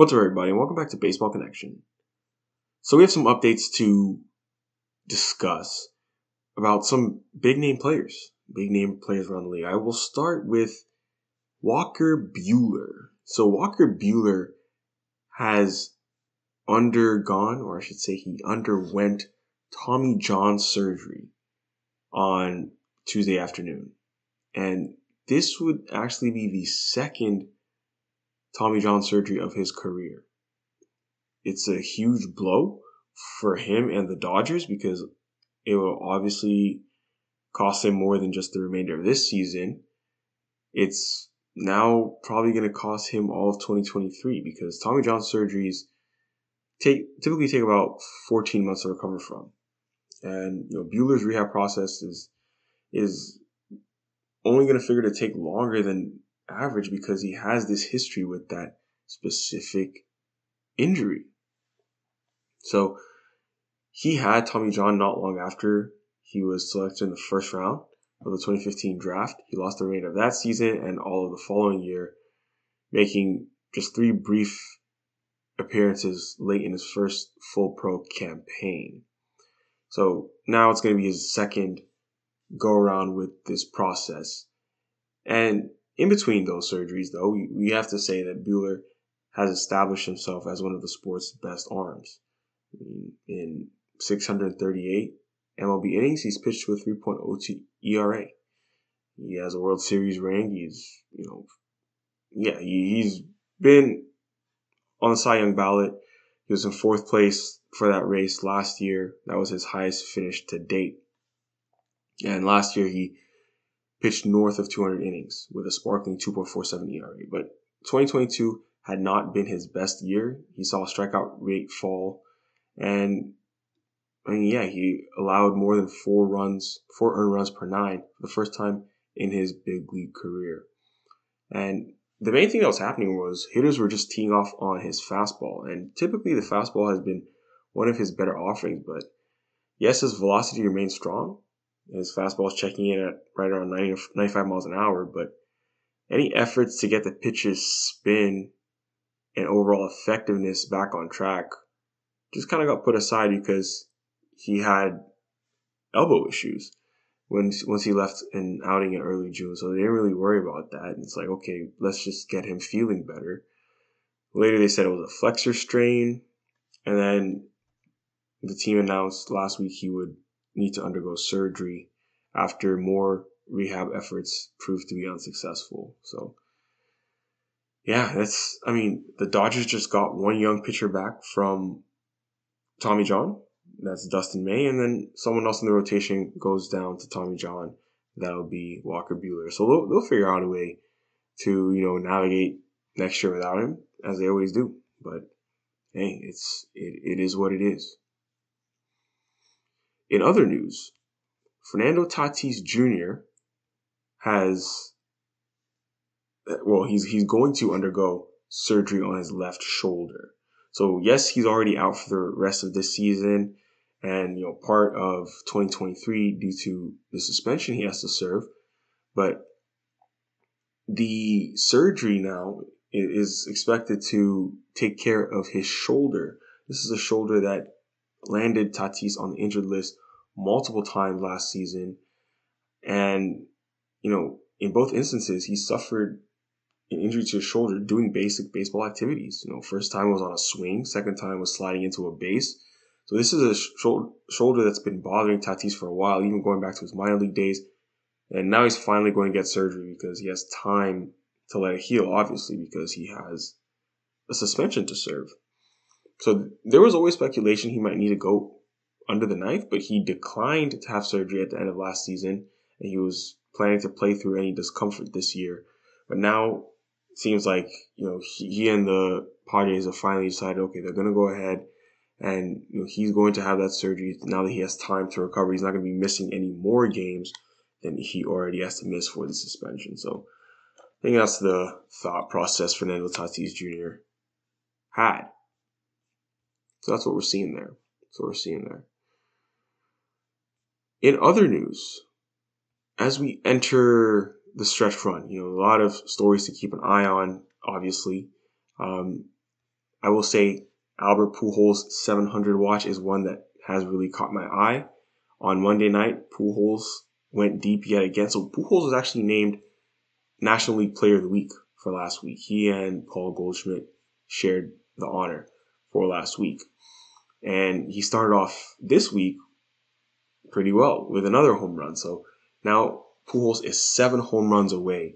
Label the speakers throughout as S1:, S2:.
S1: What's up, everybody, and welcome back to Baseball Connection. So, we have some updates to discuss about some big name players, big name players around the league. I will start with Walker Buehler. So, Walker Buehler has undergone, or I should say, he underwent Tommy John surgery on Tuesday afternoon. And this would actually be the second Tommy John surgery of his career. It's a huge blow for him and the Dodgers because it will obviously cost him more than just the remainder of this season. It's now probably going to cost him all of 2023 because Tommy John surgeries take typically take about 14 months to recover from. And you know Buehler's rehab process is is only going to figure to take longer than average because he has this history with that specific injury. So he had Tommy John not long after he was selected in the first round of the 2015 draft. He lost the remainder of that season and all of the following year, making just three brief appearances late in his first full pro campaign. So now it's going to be his second go around with this process. And in between those surgeries, though, we, have to say that Buehler has established himself as one of the sport's best arms. In 638 MLB innings, he's pitched with 3.02 ERA. He has a World Series ring. He's, you know, yeah, he, he's been on the Cy Young ballot. He was in fourth place for that race last year. That was his highest finish to date. And last year he pitched north of 200 innings with a sparkling 2.47 ERA. But 2022 had not been his best year. He saw strikeout rate fall, and I mean, yeah, he allowed more than four runs, four earned runs per nine for the first time in his big league career. And the main thing that was happening was hitters were just teeing off on his fastball, and typically the fastball has been one of his better offerings. But yes, his velocity remains strong, his fastball is checking in at right around 90, 95 miles an hour, but any efforts to get the pitch's spin and overall effectiveness back on track just kind of got put aside because he had elbow issues when once he left an outing in early June. So they didn't really worry about that. And it's like, okay, let's just get him feeling better. Later they said it was a flexor strain, and then the team announced last week he would need to undergo surgery after more rehab efforts proved to be unsuccessful. So, yeah, that's, I mean, the Dodgers just got one young pitcher back from Tommy John. That's Dustin May. And then someone else in the rotation goes down to Tommy John. That'll be Walker Buehler. So they'll, they'll figure out a way to, you know, navigate next year without him, as they always do. But hey, it's, it, it is what it is. In other news, Fernando Tatis Jr. has, uh, well, he's, he's going to undergo surgery on his left shoulder. So yes, he's already out for the rest of this season and, you know, part of 2023 due to the suspension he has to serve. But the surgery now is expected to take care of his shoulder. This is a shoulder that landed Tatis on the injured list multiple times last season. And, you know, in both instances, he suffered an injury to his shoulder doing basic baseball activities. You know, first time was on a swing, second time was sliding into a base. So this is a sh- shoulder that's been bothering Tatis for a while, even going back to his minor league days. And now he's finally going to get surgery because he has time to let it heal, obviously, because he has a suspension to serve. So there was always speculation he might need to go under the knife, but he declined to have surgery at the end of last season, and he was planning to play through any discomfort this year. But now it seems like you know he, and the Padres have finally decided, okay, they're going to go ahead, and you know he's going to have that surgery now that he has time to recover. He's not going to be missing any more games than he already has to miss for the suspension. So I think that's the thought process Fernando Tatis Jr. had. So that's what we're seeing there. That's what we're seeing there. In other news, as we enter the stretch run, you know, a lot of stories to keep an eye on, obviously. Um, I will say Albert Pujols 700 watch is one that has really caught my eye. On Monday night, Pujols went deep yet again. So Pujols was actually named National League Player of the Week for last week. He and Paul Goldschmidt shared the honor for last week. And he started off this week pretty well with another home run. So now Pujols is seven home runs away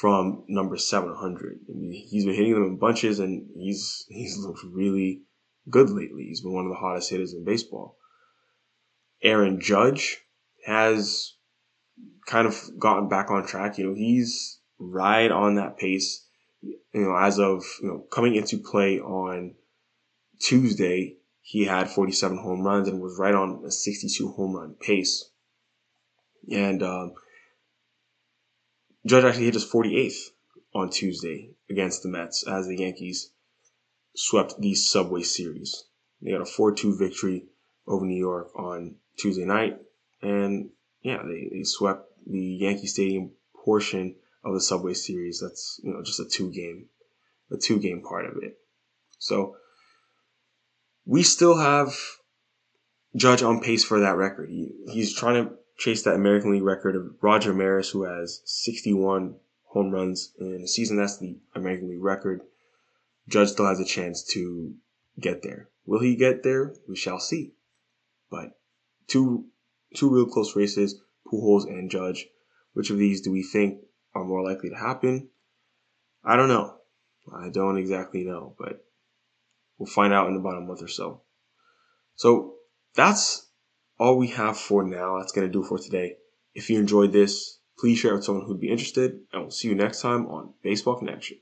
S1: from number 700. I mean, he's been hitting them in bunches and he's, he's looked really good lately. He's been one of the hottest hitters in baseball. Aaron Judge has kind of gotten back on track. You know, he's right on that pace. You know, as of, you know, coming into play on Tuesday, he had 47 home runs and was right on a 62 home run pace. And, um, Judge actually hit his 48th on Tuesday against the Mets as the Yankees swept the Subway Series. They got a 4-2 victory over New York on Tuesday night. And yeah, they, they swept the Yankee Stadium portion of the Subway Series. That's, you know, just a two game, a two game part of it. So we still have Judge on pace for that record. He, he's trying to chase that American League record of Roger Maris, who has 61 home runs in a season. That's the American League record. Judge still has a chance to get there. Will he get there? We shall see. But two two real close races, Pujols and Judge. Which of these do we think are more likely to happen? I don't know. I don't exactly know, but we'll find out in about a month or so. So that's all we have for now. That's going to do for today. If you enjoyed this, please share it with someone who'd be interested, and we'll see you next time on Baseball Connection.